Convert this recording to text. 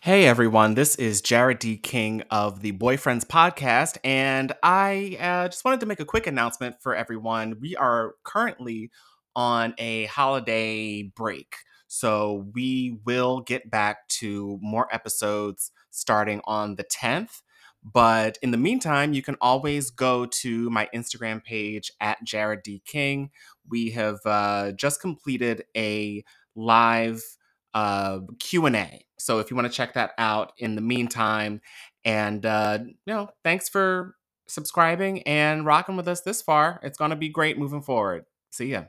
Hey everyone, this is Jared D. King of the Boyfriends Podcast, and I uh, just wanted to make a quick announcement for everyone. We are currently on a holiday break, so we will get back to more episodes starting on the 10th. But in the meantime, you can always go to my Instagram page at Jared D. King. We have uh, just completed a live uh, Q&A. So if you want to check that out in the meantime, and uh, you know, thanks for subscribing and rocking with us this far. It's going to be great moving forward. See ya.